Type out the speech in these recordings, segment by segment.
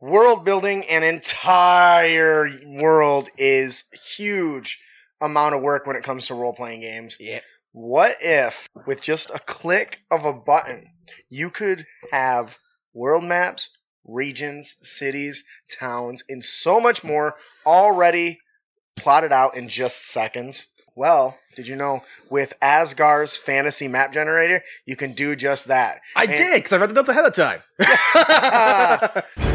world building an entire world is huge amount of work when it comes to role playing games. Yeah. What if, with just a click of a button, you could have world maps, regions, cities, towns, and so much more already plotted out in just seconds? Well, did you know with Azgaar's fantasy map generator, you can do just that? I And- did because I read the notes ahead of time.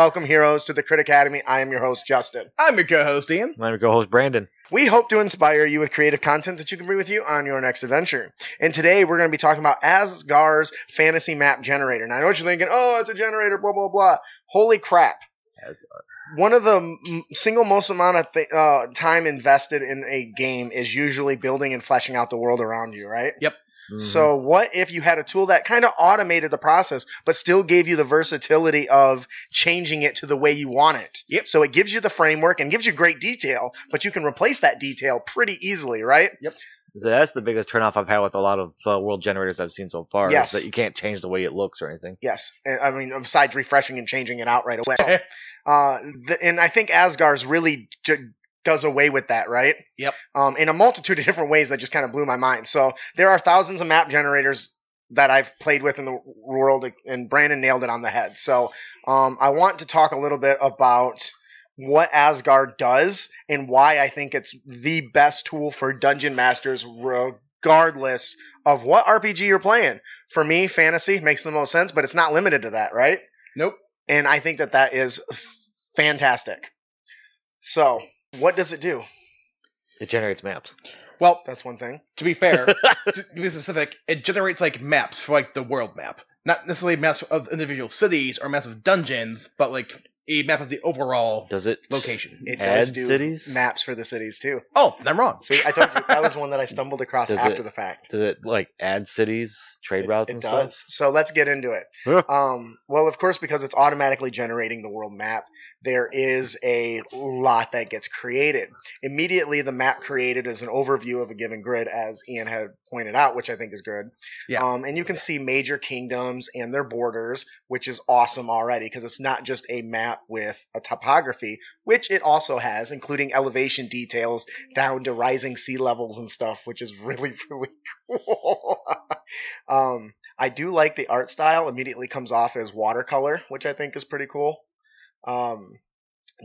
welcome, heroes, to the Crit Academy. I am your host, Justin. I'm your co-host Ian. I'm your co-host Brandon. We hope to inspire you with creative content that you can bring with you on your next adventure. And today we're going to be talking about Azgaar's fantasy map generator. Now I know what you're thinking, oh, it's a generator, blah, blah, blah. Holy crap. Asgard. One of the single most amount of th- uh, time invested in a game is usually building and fleshing out the world around you, right? Mhm. So what if you had a tool that kind of automated the process, but still gave you the versatility of changing it to the way you want it? Yep. So it gives you the framework and gives you great detail, but you can replace that detail pretty easily, right? Yep. So that's the biggest turnoff I've had with a lot of uh, world generators I've seen so far. Yes. Is that you can't change the way it looks or anything. Yes. I mean, besides refreshing and changing it out right away. uh, the, and I think Azgaar's really j- does away with that, right? Yep. Um, in a multitude of different ways that just kind of blew my mind. So there are thousands of map generators that I've played with in the world, and Brandon nailed it on the head. So um, I want to talk a little bit about what Asgard does and why I think it's the best tool for dungeon masters, regardless of what RPG you're playing. For me, fantasy makes the most sense, but it's not limited to that, right? Nope. And I think that that is fantastic. So, what does it do? It generates maps. Well, That's one thing. to be fair, to be specific, it generates like maps for like the world map, not necessarily maps of individual cities or maps of dungeons, but like a map of the overall Does it location. It Add does do cities? maps for the cities too. Oh, I'm wrong. See, I told you that was one that I stumbled across Does after it- the fact. does it like add cities, trade routes, It and does. stuff? So let's get into it. Um, well, of course, because it's automatically generating the world map, there is a lot that gets created. Immediately, the map created is an overview of a given grid, as Ian had pointed out, which I think is good. Yeah. Um, and you can see major kingdoms and their borders, which is awesome already because it's not just a map with a topography, which it also has, including elevation details down to rising sea levels and stuff, which is really, really cool. um, I do like the art style. Immediately comes off as watercolor, which I think is pretty cool. Um,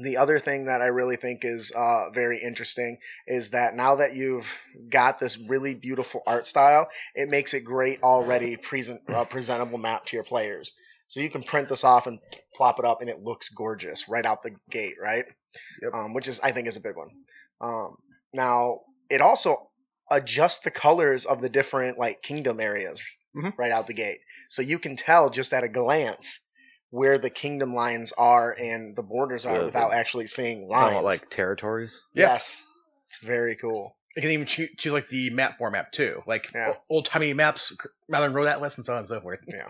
the other thing that I really think is uh, very interesting is that now that you've got this really beautiful art style, it makes it great already present uh, presentable map to your players. So you can print this off and plop it up, and it looks gorgeous right out the gate, right? Yep. Um, which is I think is a big one. Um, now it also adjusts the colors of the different like kingdom areas Mhm. right out the gate, so you can tell just at a glance where the kingdom lines are and the borders are Yeah, without actually seeing Talking lines. about, like territories. Yeah. Yes, it's very cool. You can even choo- choose like the map format too, like Yeah. old timey maps, Modern Road Atlas, and so on and so forth. Yeah.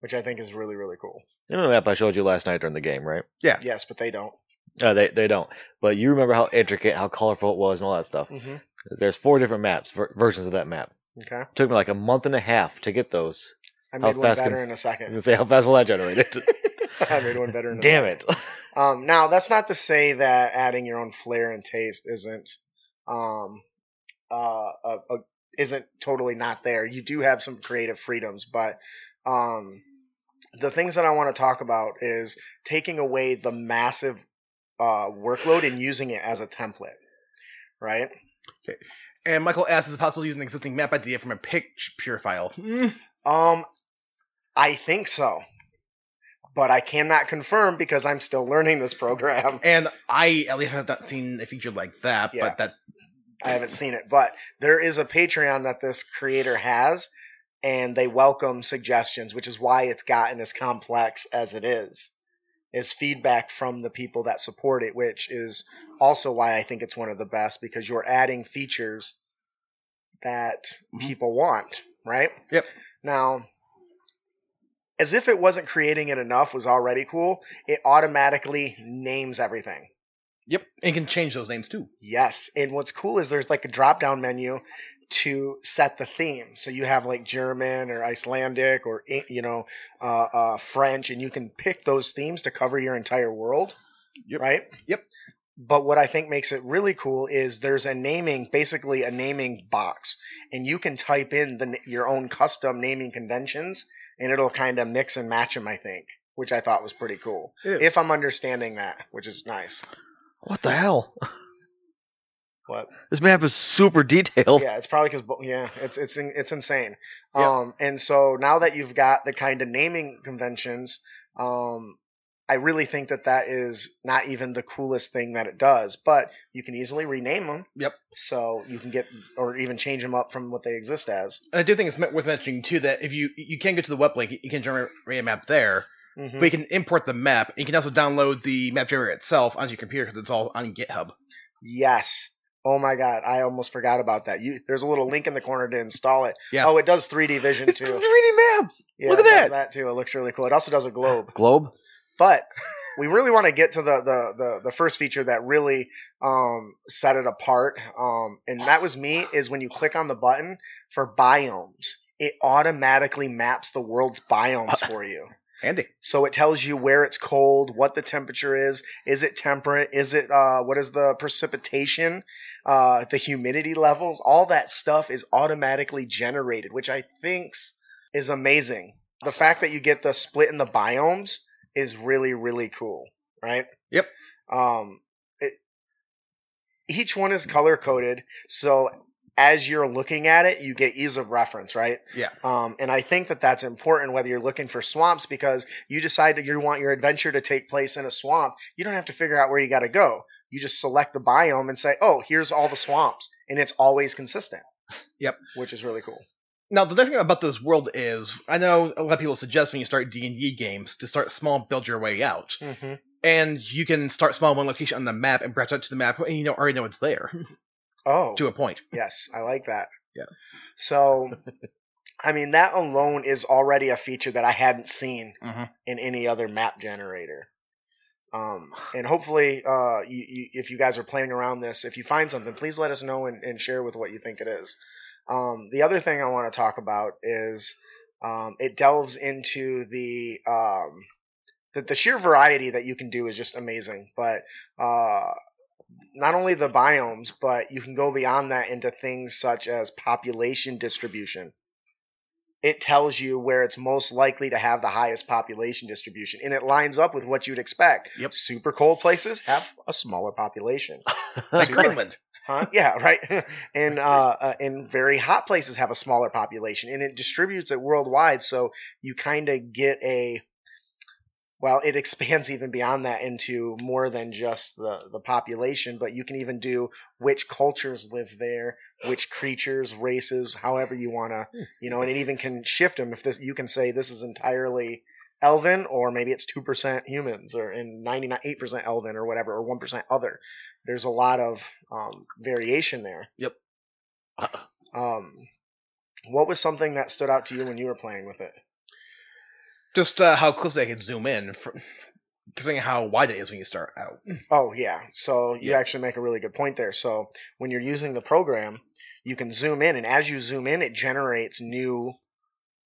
Which I think is really really cool. You know the map I showed you last night during the game, right? Yeah. Yes, but they don't. Uh, they they don't. But you remember how intricate, how colorful it was, and all that stuff. hmm There's four different maps, ver- versions of that map. Okay, took me like a month and a half to get those. I How made one fast can- better in a I was second. gonna say how fast will that generate it? I made one better in a Damn second. it! Um, now that's not to say that adding your own flair and taste isn't um, uh, uh, uh, isn't totally not there. You do have some creative freedoms, but um, the things that I want to talk about is taking away the massive uh, workload and using it as a template, right? Okay. And Michael asks, is it possible to use an existing map idea from a picture file? Hmm, Um, I think so, but I cannot confirm because I'm still learning this program. And I at least have not seen a feature like that, Yeah. but that I haven't seen it, but there is a Patreon that this creator has, and they welcome suggestions, which is why it's gotten as complex as it is. Is feedback from the people that support it, which is also why I think it's one of the best because you're adding features that Mhm. people want, right? Yep. Now, as if it wasn't creating it enough was already cool, it automatically names everything. Yep. And can change those names too. Yes, and what's cool is there's like a drop down menu to set the theme. So you have like German or Icelandic or eh, you know uh, uh, French, and you can pick those themes to cover your entire world. Yep. Right. Yep. But what I think makes it really cool is there's a naming, basically a naming box, and you can type in the your own custom naming conventions, and it'll kind of mix and match them. I think, which I thought was pretty cool. If I'm understanding that, which is nice. What the hell? What? This map is super detailed. yeah, it's probably because yeah, it's it's it's insane. Yep. Um, and so now that you've got the kind of naming conventions, um, I really think that that is not even the coolest thing that it does, but you can easily rename them. Yep. So you can get or even change them up from what they exist as. And I do think it's worth mentioning too that if you you can go to the web link, you can generate a map there, Mm-hmm. but you can import the map. And you can also download the map generator itself onto your computer because it's all on GitHub. Yes. Oh my God, I almost forgot about that. You there's a little link in the corner to install it. Yeah. Oh, it does 3D vision It's too. 3D maps. Yeah, Look at it does that. that too. It looks really cool. It also does a globe. Globe? But we really want to get to the, the, the, the first feature that really um, set it apart. Um, and that was me is when you click on the button for biomes, it automatically maps the world's biomes for you. Handy. So it tells you where it's cold, what the temperature is, is it temperate, is it uh, what is the precipitation, uh, the humidity levels, all that stuff is automatically generated, which I think is amazing. The fact that you get the split in the biomes is really really cool, right? Yep. Um, it, each one is color coded, so as you're looking at it, you get ease of reference, right? Yeah. Um, and I think that that's important whether you're looking for swamps because you decide that you want your adventure to take place in a swamp. You don't have to figure out where you got to go. You just select the biome and say, "Oh, here's all the swamps," and it's always consistent. Yep. Which is really cool. Now the nice thing about this world is, I know a lot of people suggest when you start D and D games to start small, and build your way out, Mm-hmm. and you can start small in one location on the map and branch out to the map, and you know already know it's there Oh, to a point. yes, I like that. Yeah. So, I mean, that alone is already a feature that I hadn't seen Mhm. in any other map generator. Um, and hopefully, uh, you, you, if you guys are playing around this, if you find something, please let us know and, and share with what you think it is. Um, the other thing I want to talk about is um, it delves into the, um, the the sheer variety that you can do is just amazing. But uh, not only the biomes, but you can go beyond that into things such as population distribution. It tells you where it's most likely to have the highest population distribution, and it lines up with what you'd expect. Yep. Super cold places have a smaller population. Like Greenland. Huh? Yeah, right. and uh, uh, and very hot places have a smaller population, and it distributes it worldwide. So you kind of get a well, it expands even beyond that into more than just the the population, but you can even do which cultures live there, which creatures, races, however you want to, you know, and it even can shift them. If this, you can say this is entirely Elven, or maybe it's two percent humans, or in ninety nine eight percent Elven, or whatever, or one percent other. There's a lot of um, variation there. Yep. Um, what was something that stood out to you when you were playing with it? Just uh, how close they can zoom in, for, considering how wide it is when you start out. Oh yeah. So you Yeah. actually make a really good point there. So when you're using the program, you can zoom in, and as you zoom in, it generates new,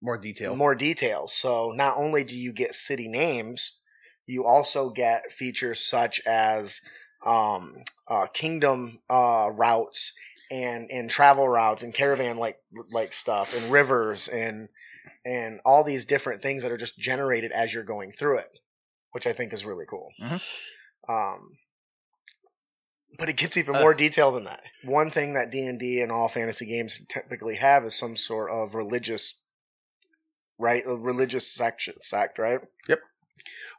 More detail. more details. So not only do you get city names, you also get features such as um, uh, kingdom uh, routes and and travel routes and caravan like like stuff and rivers and and all these different things that are just generated as you're going through it, which I think is really cool. Mhm. Um, but it gets even Uh. more detailed than that. One thing that D and D and all fantasy games typically have is some sort of religious, right? A religious section, sect, right? Yep.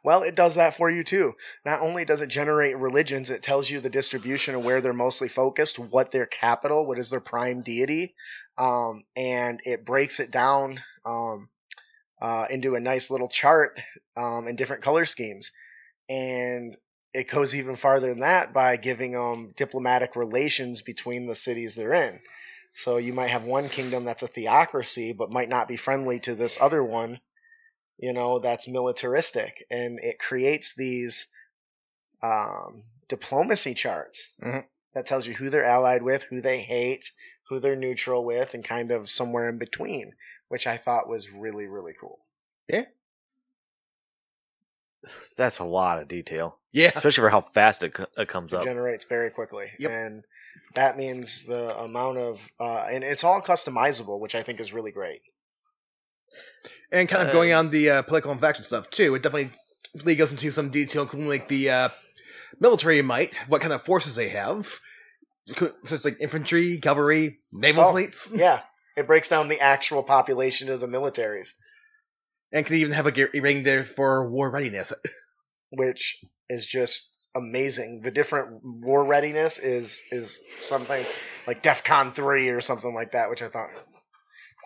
Well, it does that for you too. Not only does it generate religions, it tells you the distribution of where they're mostly focused, what their capital, what is their prime deity, um, and it breaks it down um, uh, into a nice little chart um, in different color schemes. And it goes even farther than that by giving them diplomatic relations between the cities they're in. So you might have one kingdom that's a theocracy, but might not be friendly to this other one, you know, that's militaristic, and it creates these um, diplomacy charts Mhm. that tells you who they're allied with, who they hate, who they're neutral with, and kind of somewhere in between, which I thought was really really cool. Yeah, that's a lot of detail, Yeah. especially for how fast it, co- it comes up. It up. generates very quickly, Yep. and that means the amount of uh, and it's all customizable, which I think is really great. And kind of going on the uh, political and faction stuff too, it definitely goes into some detail, including like the uh, military might, what kind of forces they have, so it's like infantry, cavalry, naval Oh, fleets, Yeah, it breaks down the actual population of the militaries, and can even have a ge- rating there for war readiness. which is just amazing. The different war readiness is is something like DEFCON three or something like that, which I thought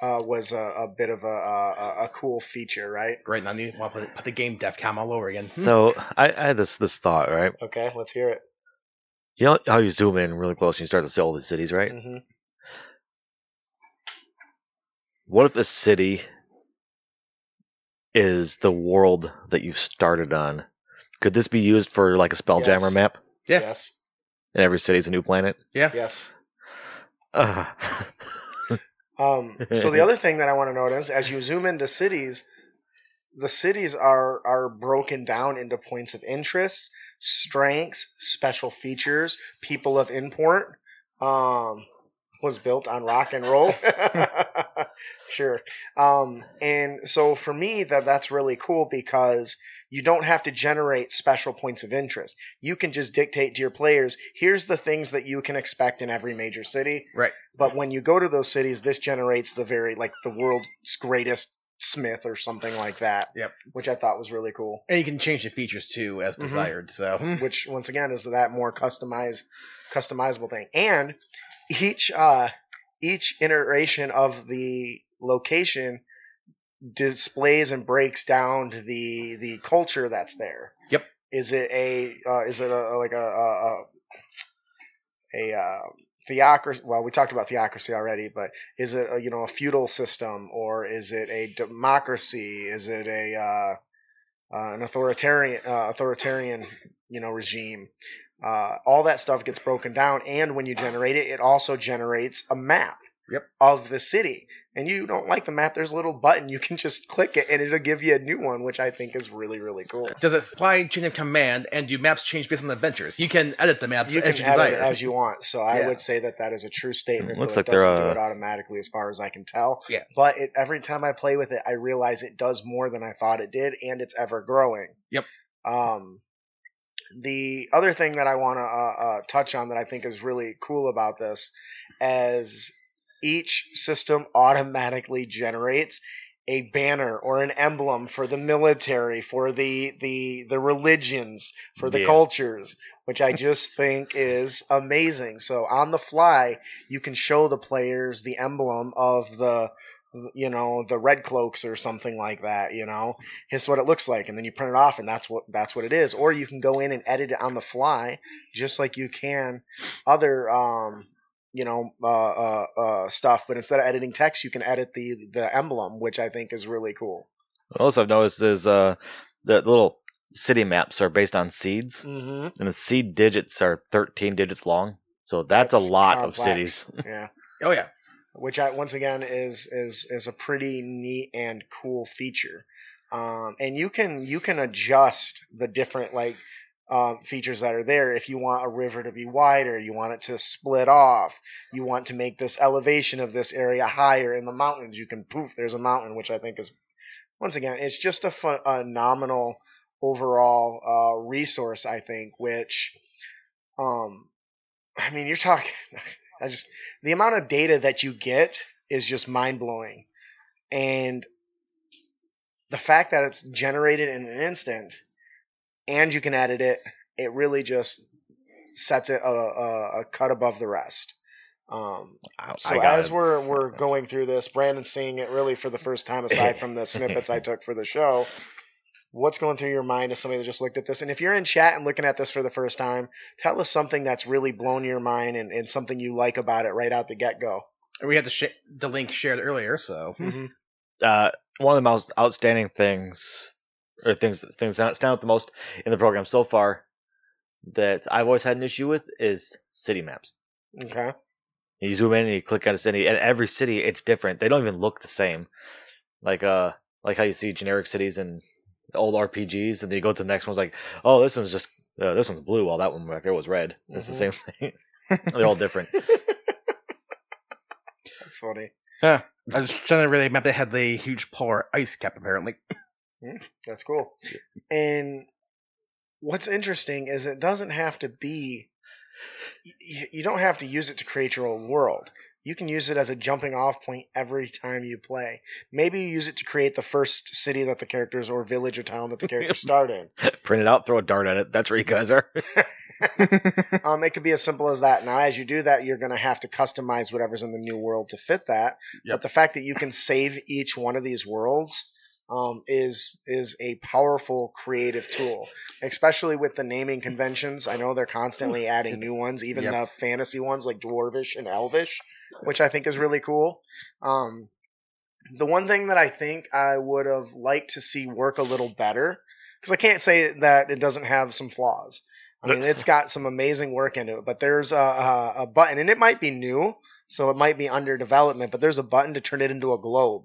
uh, was a, a bit of a, a a cool feature, right? Right now, you want to put, put the game DEFCON all over again. So I, I had this this thought, right? Okay, let's hear it. You know how you zoom in really close and you start to see all the cities, right? hmm What if a city is the world that you've started on? Could this be used for like a Spelljammer Yes. map? Yeah. Yes. And every city's a new planet? Yeah. Yes. Uh, Um, so the other thing that I want to notice, as you zoom into cities, the cities are are broken down into points of interest, strengths, special features, people of import. Um, was built on rock and roll. sure. Um, and so for me, that that's really cool because you don't have to generate special points of interest. You can just dictate to your players, here's the things that you can expect in every major city. Right. But when you go to those cities, this generates the very like the world's greatest smith or something like that. Yep. Which I thought was really cool. And you can change the features too as Mhm. desired. So Which once again is that more customized customizable thing. And each uh each iteration of the location displays and breaks down to the the culture that's there. Yep. Is it a uh, is it a like a a, a, a uh, theocracy? Well, we talked about theocracy already, but is it a, you know a feudal system or is it a democracy? Is it a uh, uh, an authoritarian uh, authoritarian you know regime? Uh, all that stuff gets broken down, and when you generate it, it also generates a map Yep. of the city. And you don't like the map, there's a little button you can just click it, and it'll give you a new one, which I think is really really cool. does it supply chain of command and do maps change based on the adventures? You can edit the maps You as can you edit desire. it as you want, so I Yeah. would say that that is a true statement. Looks like it they're, doesn't do uh, it automatically, as far as I can tell. Yeah. But it, every time I play with it, I realize it does more than I thought it did, and it's ever growing. Yep. Um, the other thing that I want to uh, uh, touch on that I think is really cool about this, as each system automatically generates a banner or an emblem for the military, for the the the religions, for the Yeah. cultures, which I just think is amazing. So on the fly, you can show the players the emblem of the you know the red cloaks or something like that you know here's what it looks like and then you print it off and that's what that's what it is or you can go in and edit it on the fly just like you can other um you know uh, uh, uh, stuff but instead of editing text you can edit the the emblem which i think is really cool what else I've noticed is uh, the little city maps are based on seeds, mm-hmm. and the seed digits are 13 digits long. So that's, a lot of cities. yeah oh yeah. which I once again is is is a pretty neat and cool feature. Um, and you can you can adjust the different like um, features that are there. If you want a river to be wider, you want it to split off. You want to make this elevation of this area higher in the mountains. You can poof, there's a mountain, which I think is once again it's just a ph- phenomenal overall uh, resource. I think which um, I mean you're talking. I just the amount of data that you get is just mind blowing, and the fact that it's generated in an instant, and you can edit it, it really just sets it a, a, a cut above the rest. Um, so I as it. we're we're going through this, Brandon's seeing it really for the first time, aside from the snippets I took for the show. What's going through your mind as somebody that just looked at this? And if you're in chat and looking at this for the first time, tell us something that's really blown your mind and, and something you like about it right out the get go. We had the sh- the link shared earlier, so Mhm. Uh, one of the most outstanding things, or things things that stand out the most in the program so far, that I've always had an issue with is city maps. Okay. You zoom in and you click on a city, and every city it's different. They don't even look the same. Like uh, like how you see generic cities in old RPGs, and then you go to the next one's like, oh, this one's just uh, this one's blue, while that one back there was red. It's Mhm. the same thing. They're all different. That's funny. Yeah, I was trying to really map They had the huge polar ice cap apparently. That's cool. And what's interesting is it doesn't have to be. You, you don't have to use it to create your own world. You can use it as a jumping off point every time you play. Maybe you use it to create the first city that the characters or village or town that the characters start in. Print it out, throw a dart at it. That's where you guys are. Um, it could be as simple as that. Now, as you do that, you're going to have to customize whatever's in the new world to fit that. Yep. But the fact that you can save each one of these worlds um, is is a powerful creative tool, especially with the naming conventions. I know they're constantly adding new ones, even Yep. the fantasy ones like dwarvish and elvish, which I think is really cool. Um, the one thing that I think I would have liked to see work a little better, because I can't say that it doesn't have some flaws. I mean, it's got some amazing work into it, but there's a, a, a button, and it might be new, so it might be under development, but there's a button to turn it into a globe.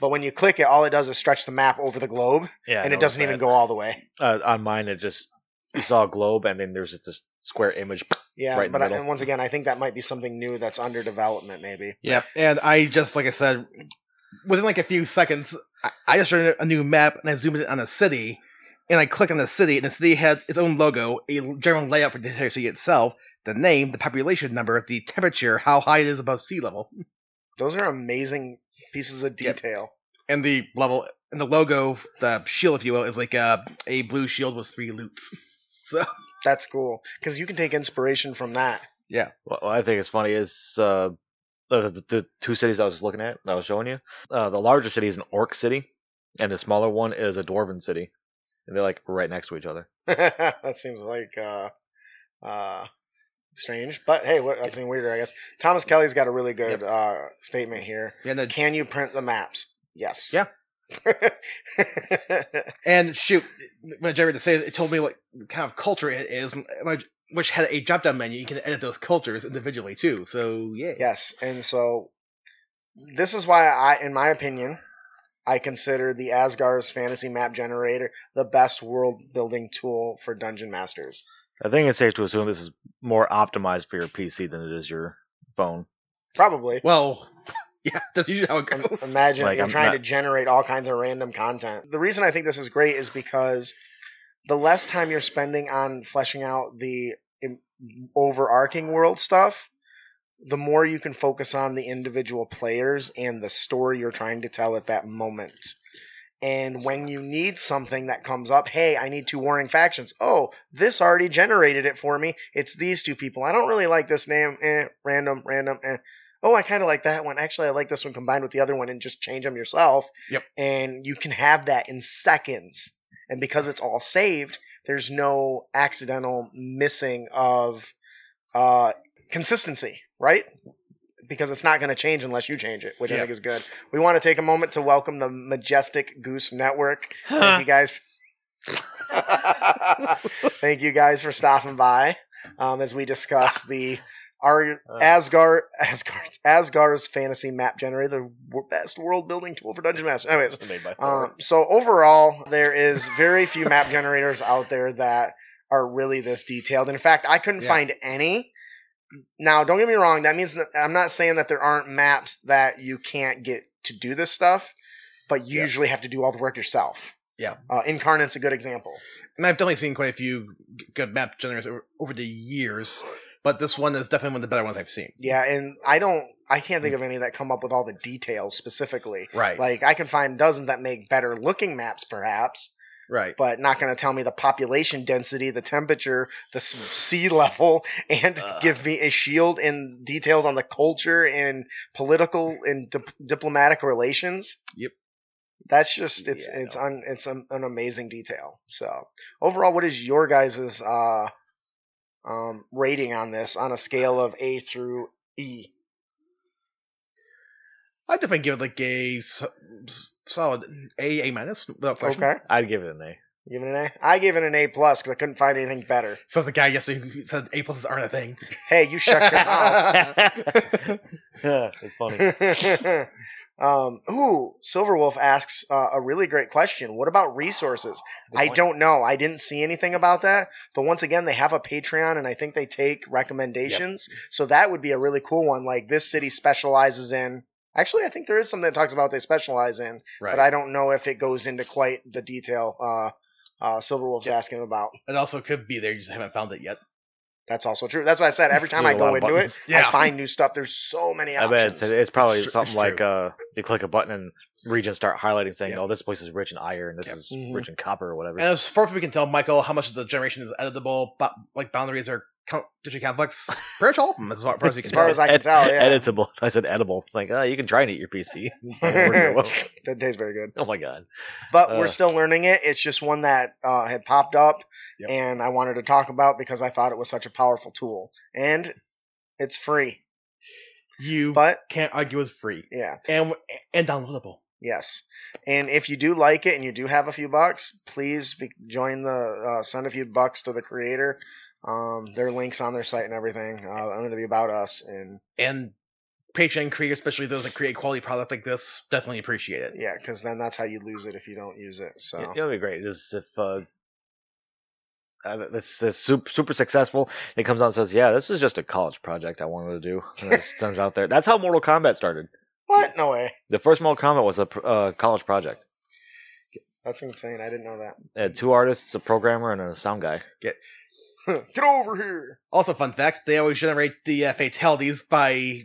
But when you click it, all it does is stretch the map over the globe, Yeah, I and it noticed doesn't even that. go all the way. Uh, on mine, it just you saw a globe, and then there's just this square image. Yeah, Right in the but I, middle. and once again, I think that might be something new that's under development, maybe. yeah, and I just like I said, within like a few seconds, I, I just started a new map and I zoomed in on a city, and I clicked on the city, and the city had its own logo, a general layout for the city itself, the name, the population number, the temperature, how high it is above sea level, Those are amazing pieces of Yep. detail. and the level and the logo, the shield, if you will, is like a a blue shield with three loops. So That's cool because you can take inspiration from that. Yeah. what I think it's funny is uh, the, the, the two cities I was just looking at, I was showing you. Uh, the larger city is an orc city, and the smaller one is a dwarven city, and they're like right next to each other. that seems like uh, uh, strange, but hey, what, that's even weirder, I guess. Thomas Kelly's got a really good uh, statement here. yeah, the, Can you print the maps? Yes. Yeah. and shoot, when Jerry to say it, it told me what kind of culture it is, my- which had a drop down menu. You can edit those cultures individually too. So yeah, yes, and so this is why I, in my opinion, I consider the Asgard's fantasy map generator the best world building tool for dungeon masters. I think it's safe to assume this is more optimized for your PC than it is your phone. Probably. Well, yeah, that's usually how it Im- goes. Imagine Like, you're I'm trying not- to generate all kinds of random content. The reason I think this is great is because the less time you're spending on fleshing out the overarching world stuff, the more you can focus on the individual players and the story you're trying to tell at that moment. And when you need something that comes up, hey, I need two warring factions. Oh, this already generated it for me. It's these two people. I don't really like this name. Eh, random, random, eh oh, I kind of like that one. Actually, I like this one combined with the other one and just change them yourself. Yep. And you can have that in seconds. And because it's all saved, there's no accidental missing of uh, consistency, right? Because it's not going to change unless you change it, which I think is good. We want to take a moment to welcome the Majestic Goose Network. Thank you guys. Thank you guys for stopping by um, as we discuss the our Uh. Asgard Asgard Asgard's fantasy map generator, the best world building tool for Dungeon Master. Anyways, Made by Thor. um, so overall, there is very few map generators out there that are really this detailed. In fact, I couldn't Yeah. find any. Now, don't get me wrong. That means that I'm not saying that there aren't maps that you can't get to do this stuff, but you Yeah. usually have to do all the work yourself. Yeah. Uh, Inkarnate's a good example. And I've definitely seen quite a few good map generators over, over the years, but this one is definitely one of the better ones I've seen. Yeah, and I don't, I can't think of any that come up with all the details specifically. Right. Like I can find dozens that make better looking maps, perhaps, right. but not going to tell me the population density, the temperature, the sea level, and Ugh. give me a shield and details on the culture and political and dip- diplomatic relations. Yep. That's just it's Yeah, it's un, it's an, an amazing detail. So overall, what is your guys's uh, um, rating on this on a scale of A through E? I'd definitely give it like a solid A, A minus, without question. Okay, I'd give it an A. give it an A. I gave it an A plus because I couldn't find anything better. Says the guy yesterday who said A pluses aren't a thing. Hey, you shut your mouth. it's funny. um, ooh, Silverwolf asks uh, a really great question. What about resources? Good I point. don't know. I didn't see anything about that. But once again, they have a Patreon, and I think they take recommendations. So that would be a really cool one. Like this city specializes in. Actually, I think there is something that talks about what they specialize in, Right. but I don't know if it goes into quite the detail. Uh, uh, Silverwolf's asking about. It also could be there, you just haven't found it yet. That's also true. That's what I said. Every time I There's a lot go into buttons. it, Yeah. I find new stuff. There's so many I options. bet it's, it's probably It's something it's like uh, you click a button and regions start highlighting saying, Yep. "Oh, this place is rich in iron. This Yep. is Mhm. rich in copper, or whatever." And as far as we can tell, Michael, how much of the generation is editable, but like boundaries are count, digitally complex? Pretty much all of them, as far as we can As far as I can tell, yeah. Editable. I said edible. It's like, oh, you can try and eat your PC. It's not that well. Doesn't taste very good. oh my god. But Uh. we're still learning it. It's just one that uh, had popped up, Yep. and I wanted to talk about because I thought it was such a powerful tool, and it's free. you But can't argue with free yeah, and and downloadable. yes. And if you do like it and you do have a few bucks, please be, join the uh, send a few bucks to the creator. Um, there are links on their site and everything uh, under the about us, and And Patreon creators, especially those that create quality product like this, definitely appreciate it. yeah, because then that's how you lose it if you don't use it. So You know, it'd be great is if uh, uh, this is super, super successful. It comes out and says, "Yeah, this is just a college project I wanted to do." And turns out there. That's how Mortal Kombat started. what? No way. The first Mortal Kombat was a uh, college project. That's insane. I didn't know that. It had two artists, a programmer, and a sound guy. Get over here. Also, fun fact: they always generate the uh, fatalities by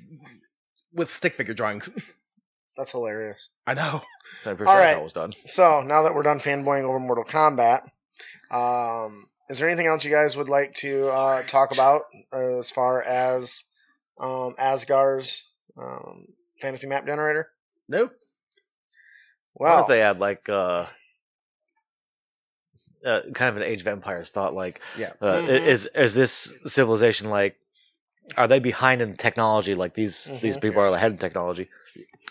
with stick figure drawings. That's hilarious. I know. So I'm pretty All sure right. that's was done. So now that we're done fanboying over Mortal Kombat, um, is there anything else you guys would like to uh, talk about as far as um, Azgaar's um, fantasy map generator? Nope. What Well, if they had like uh, uh, kind of an Age of Empires thought? Like, Yeah. uh, i- Mhm. is is this civilization like? Are they behind in technology? Like these these Mhm. people are ahead in technology.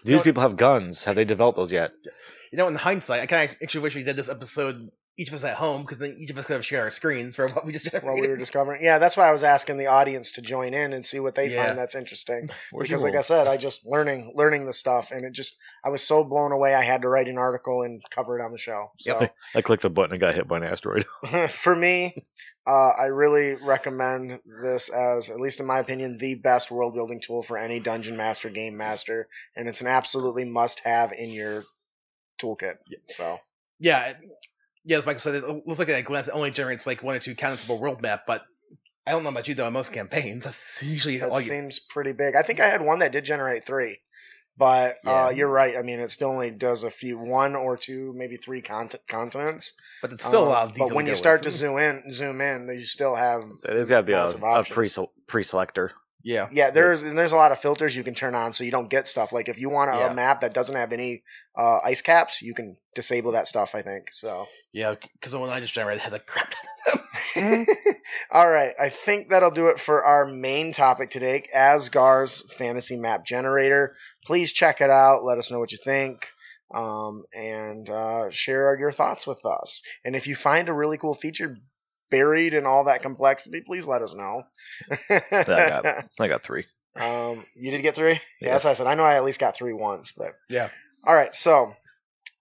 These No. people have guns. Have they developed those yet? You know, in hindsight, I kind of actually wish we did this episode each of us at home because then each of us could have shared our screens for what we just what we were discovering. Yeah, that's why I was asking the audience to join in and see what they Yeah. find that's interesting. Where's because, your like I said, I just learning learning the stuff, and it just I was so blown away. I had to write an article and cover it on the show. So. I clicked the button and got hit by an asteroid. for me, uh, I really recommend this as, at least in my opinion, the best world building tool for any dungeon master, game master, and it's an absolutely must have in your toolkit. So yeah, it- yeah, as Michael said, it looks like at a glance it only generates like one or two countable world map, but I don't know about you though. In most campaigns, that's usually that all you. seems pretty big. I think I had one that did generate three. But uh, you're right. I mean, it still only does a few, one or two, maybe three cont- continents. But it's still a Um, lot of. But when to you start with. to zoom in, zoom in, you still have. So there's got to be a, a options. pre pre selector. Yeah, Yeah, there's and there's a lot of filters you can turn on so you don't get stuff. Like if you want a, Yeah. map that doesn't have any uh, ice caps, you can disable that stuff. I think so. yeah, because the one I just generated had the crap. All right, I think that'll do it for our main topic today, Azgaar's fantasy map generator. Please check it out. Let us know what you think, um, and uh, share your thoughts with us. And if you find a really cool feature buried in all that complexity, please let us know. got- I got three. Um, you did get three? Yeah. Yeah. that's what I said. I know I at least got three once, but Yeah. All right, so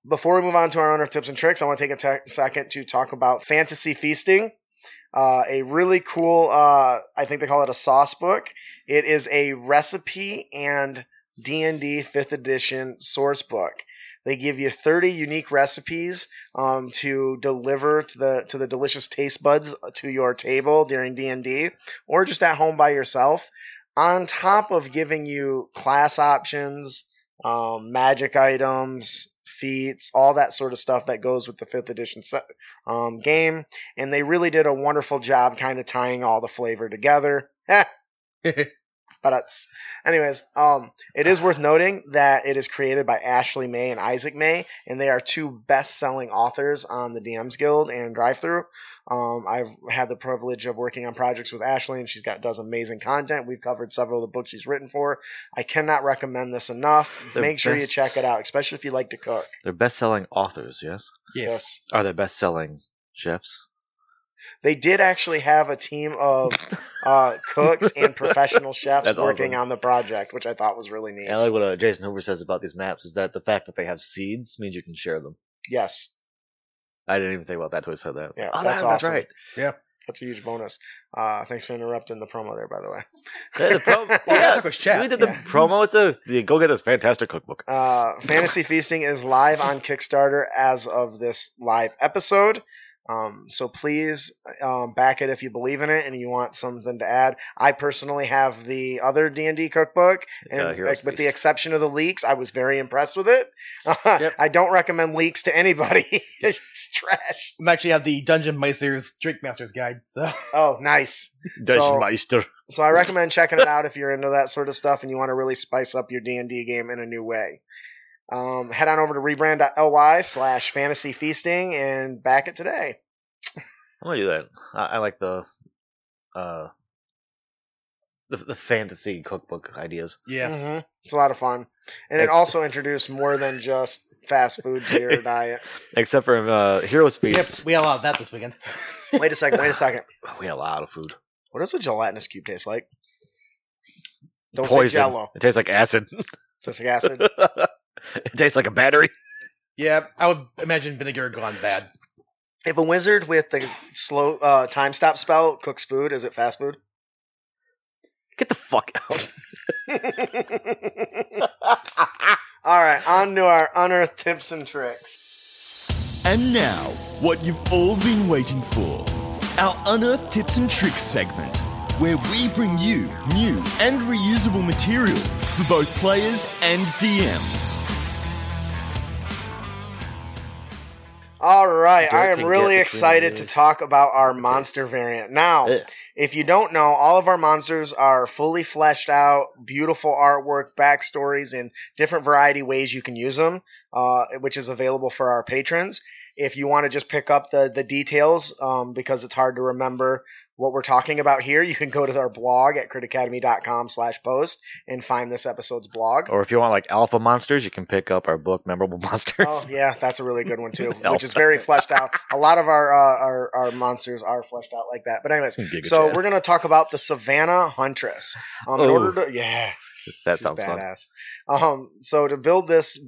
before we move on to our owner tips and tricks, I want to take a te- second to talk about fantasy feasting. Uh, a really cool, uh, I think they call it a sauce book. It is a recipe and D and D fifth edition source book. They give you 30 unique recipes um, to deliver to the to the delicious taste buds to your table during D and D, or just at home by yourself. On top of giving you class options, um, magic items, feats, all that sort of stuff that goes with the fifth edition set, um, game, and they really did a wonderful job kind of tying all the flavor together. but it's anyways. Um, it is worth noting that it is created by Ashley May and Isaac May, and they are two best-selling authors on the DMs Guild and DriveThru. Um, I've had the privilege of working on projects with Ashley, and she's got does amazing content. We've covered several of the books she's written for. I cannot recommend this enough. The Make sure you check it out, especially if you like to cook. They're best-selling authors, yes. Yes. Are they best-selling chefs? They did actually have a team of uh, cooks and professional chefs That's working awesome. on the project, which I thought was really neat. And I like what uh, Jason Hoover says about these maps is that the fact that they have seeds means you can share them. yes, I didn't even think about that until he said that. Yeah, oh, that's that- awesome. right. that's a huge bonus. Uh, thanks for interrupting the promo there, by the way. Yeah, the pro- Yeah, yeah, that chat. we did the yeah. promo. It's a yeah, go get this fantastic cookbook. Uh, Fantasy Feasting is live on Kickstarter as of this live episode. Um, so please um, back it if you believe in it and you want something to add. I personally have the other D and D cookbook, and Uh, Heroes like, with the exception of the leaks, I was very impressed with it. Yep. I don't recommend leaks to anybody. it's trash. I actually have the Dungeon Meister's Drink Master's Guide. So Oh, nice. Dungeon Meister. So I recommend checking it out if you're into that sort of stuff and you want to really spice up your D and D game in a new way. Um, head on over to rebrand.ly slash fantasy feasting and back it today. I'm gonna do that. I, I like the uh the, the fantasy cookbook ideas. yeah. Mhm. It's a lot of fun. And it also introduced more than just fast food to your diet. Except for uh, Heroes Feast. Yep, we had a lot of that this weekend. Wait a second, wait a second. We had a lot of food. What does a gelatinous cube taste like? Don't Poison. say jello. It tastes like acid. Just like acid. It tastes like a battery. Yeah, I would imagine vinegar gone bad. if a wizard with the slow uh, time stop spell cooks food, is it fast food? Get the fuck out. All right, on to our unearthed tips and tricks. And now, what you've all been waiting for our Unearthed Tips and Tricks segment, where we bring you new and reusable material for both players and DMs. All right, I am really excited to talk about our monster variant. Now, Ugh. if you don't know, all of our monsters are fully fleshed out, beautiful artwork, backstories, and different variety ways you can use them, uh, which is available for our patrons. If you want to just pick up the the details, um, because it's hard to remember what we're talking about here, you can go to our blog at critacademy.com slash post and find this episode's blog. Or if you want like alpha monsters, you can pick up our book, Memorable Monsters. Oh yeah, that's a really good one too, which is very fleshed out. A lot of our uh, our our monsters are fleshed out like that. But anyways, Giga so Chad. we're gonna talk about the Savannah Huntress. Um, in order to yeah, that sounds fun. badass. Um, so to build this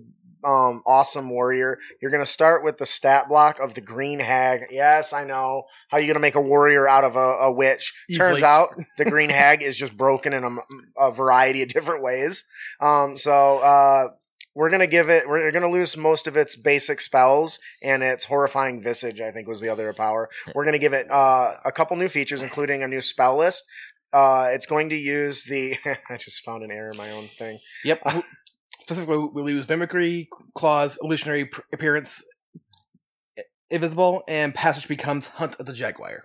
um awesome warrior, you're gonna start with the stat block of the Green Hag. Yes, I know how you gonna make a warrior out of a, a witch. Turns out the Green Hag is just broken in a, a variety of different ways. Um, so uh, we're gonna give it. We're gonna lose most of its basic spells and its horrifying visage. I think was the other power. We're gonna give it uh, a couple new features, including a new spell list. Uh, it's going to use the. I just found an error in my own thing. Yep. Specifically, we lose mimicry, claws, illusionary appearance, invisible, and passage becomes hunt of the jaguar.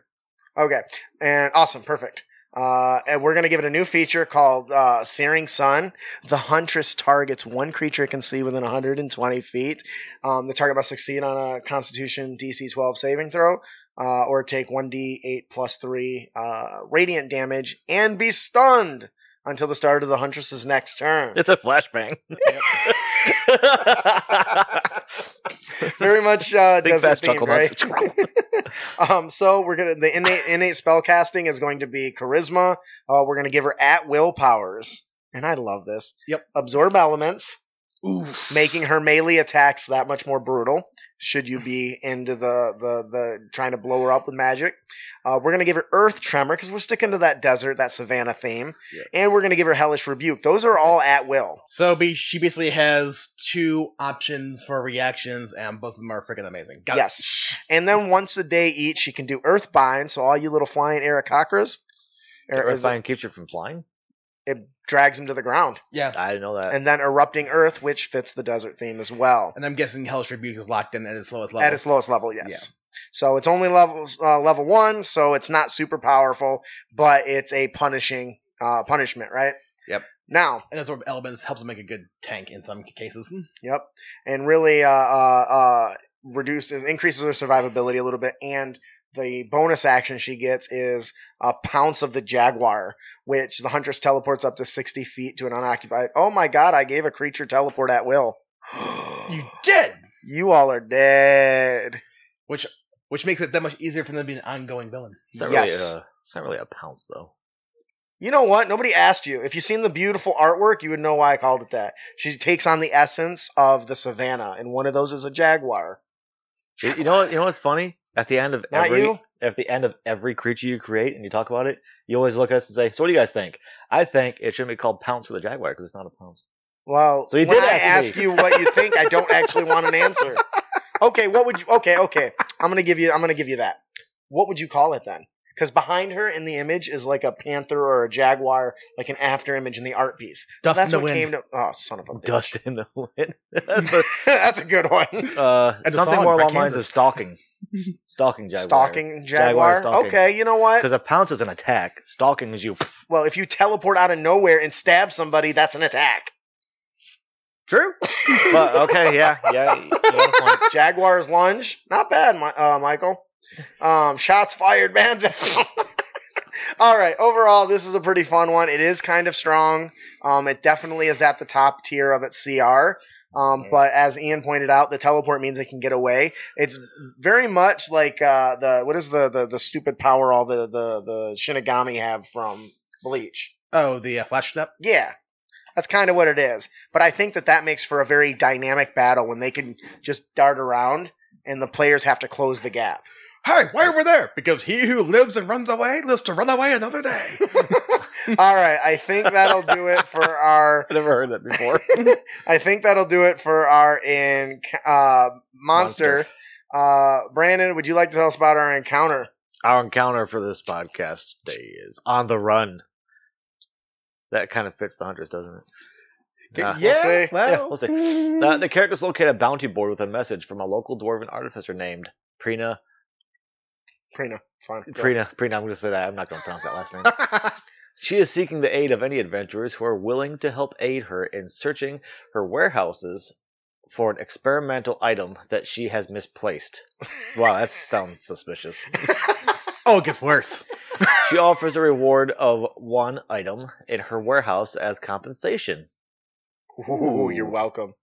Okay, and awesome, perfect. Uh, and we're gonna give it a new feature called uh, Searing Sun. The Huntress targets one creature it can see within 120 feet. Um, the target must succeed on a Constitution DC 12 saving throw, uh, or take 1d8 plus 3 uh, radiant damage and be stunned until the start of the Huntress's next turn. It's a flashbang. Very much uh, Big desert fast themed, chuckle right? um, so we're gonna the innate innate spell casting is going to be charisma. Uh, we're gonna give her at will powers, and I love this. Yep. Absorb elements, Oof. making her melee attacks that much more brutal. Should you be into the the the trying to blow her up with magic, uh, we're gonna give her Earth Tremor because we're sticking to that desert, that savannah theme, Yeah. and we're gonna give her Hellish Rebuke. Those are all at will. So be, she basically has two options for reactions, and both of them are freaking amazing. Got it. Yes. And then once a day each, she can do Earth Bind. So all you little flying Aarakocras, or is it- Earthbind keeps you from flying. It drags him to the ground. Yeah. I didn't know that. And then Erupting Earth, which fits the desert theme as well. And I'm guessing Hell's Rebuke is locked in at its lowest level. At its lowest level, yes. Yeah. So it's only level uh, level one, so it's not super powerful, but it's a punishing uh, punishment, right? Yep. Now, And those sort of elements helps make a good tank in some cases. Yep, and really uh, uh, uh, reduces increases her survivability a little bit. And the bonus action she gets is a pounce of the jaguar, which the huntress teleports up to sixty feet to an unoccupied. Oh my god! I gave a creature teleport at will. You did, You all are dead. which which makes it that much easier for them to be an ongoing villain. It's not Yes. really a, it's not really a pounce though. You know what? Nobody asked you. If you've seen the beautiful artwork, you would know why I called it that. She takes on the essence of the savannah, and one of those is a jaguar. You you know what? You know what's funny? At the end of Not every you? at the end of every creature you create and you talk about it, you always look at us and say, "So what do you guys think?" I think it shouldn't be called pounce for the jaguar because it's not a pounce. Well, So you when did I ask ask me. you what you think, I don't actually want an answer. Okay, what would you? Okay, okay, I'm gonna give you. I'm gonna give you that. What would you call it then? Because behind her in the image is like a panther or a jaguar, like an after image in the art piece. Dust That's in the what wind. came to. Oh, son of a bitch. Dust in the wind. That's the, That's a good one. uh, And something more along lines of stalking. Stalking jaguar. Stalking Jaguar jaguar. stalking. Okay, you know what? Because a pounce is an attack. Stalking is you. Well, if you teleport out of nowhere and stab somebody, that's an attack. True. But okay, yeah, yeah. you got a point. Jaguar's lunge, not bad, uh, Michael. Um, shots fired, man. All right. Overall, this is a pretty fun one. It is kind of strong. Um, it definitely is at the top tier of its CR. Um, Yeah. but as Ian pointed out, the teleport means they can get away. It's very much like uh, the what is the, the the stupid power all the the the Shinigami have from Bleach. Oh, the uh, flash step. Yeah. That's kind of what it is. But I think that that makes for a very dynamic battle when they can just dart around and the players have to close the gap. Hey, why over there? Because he who lives and runs away lives to run away another day. All right, I think that'll do it for our. I never heard that before. I think that'll do it for our in uh, monster. Uh, Brandon, would you like to tell us about our encounter? Our encounter for this podcast today is on the run. That kind of fits the hunters, doesn't it? Yeah. We'll see. well, Yeah, we'll see. The, the characters locate a bounty board with a message from a local dwarven artificer named Prina. Prina, fine. Prina. Prina. I'm going to say that. I'm not going to pronounce that last name. She is seeking the aid of any adventurers who are willing to help aid her in searching her warehouses for an experimental item that she has misplaced. Wow, that sounds suspicious. oh, it gets worse. She offers a reward of one item in her warehouse as compensation. Ooh, you're welcome.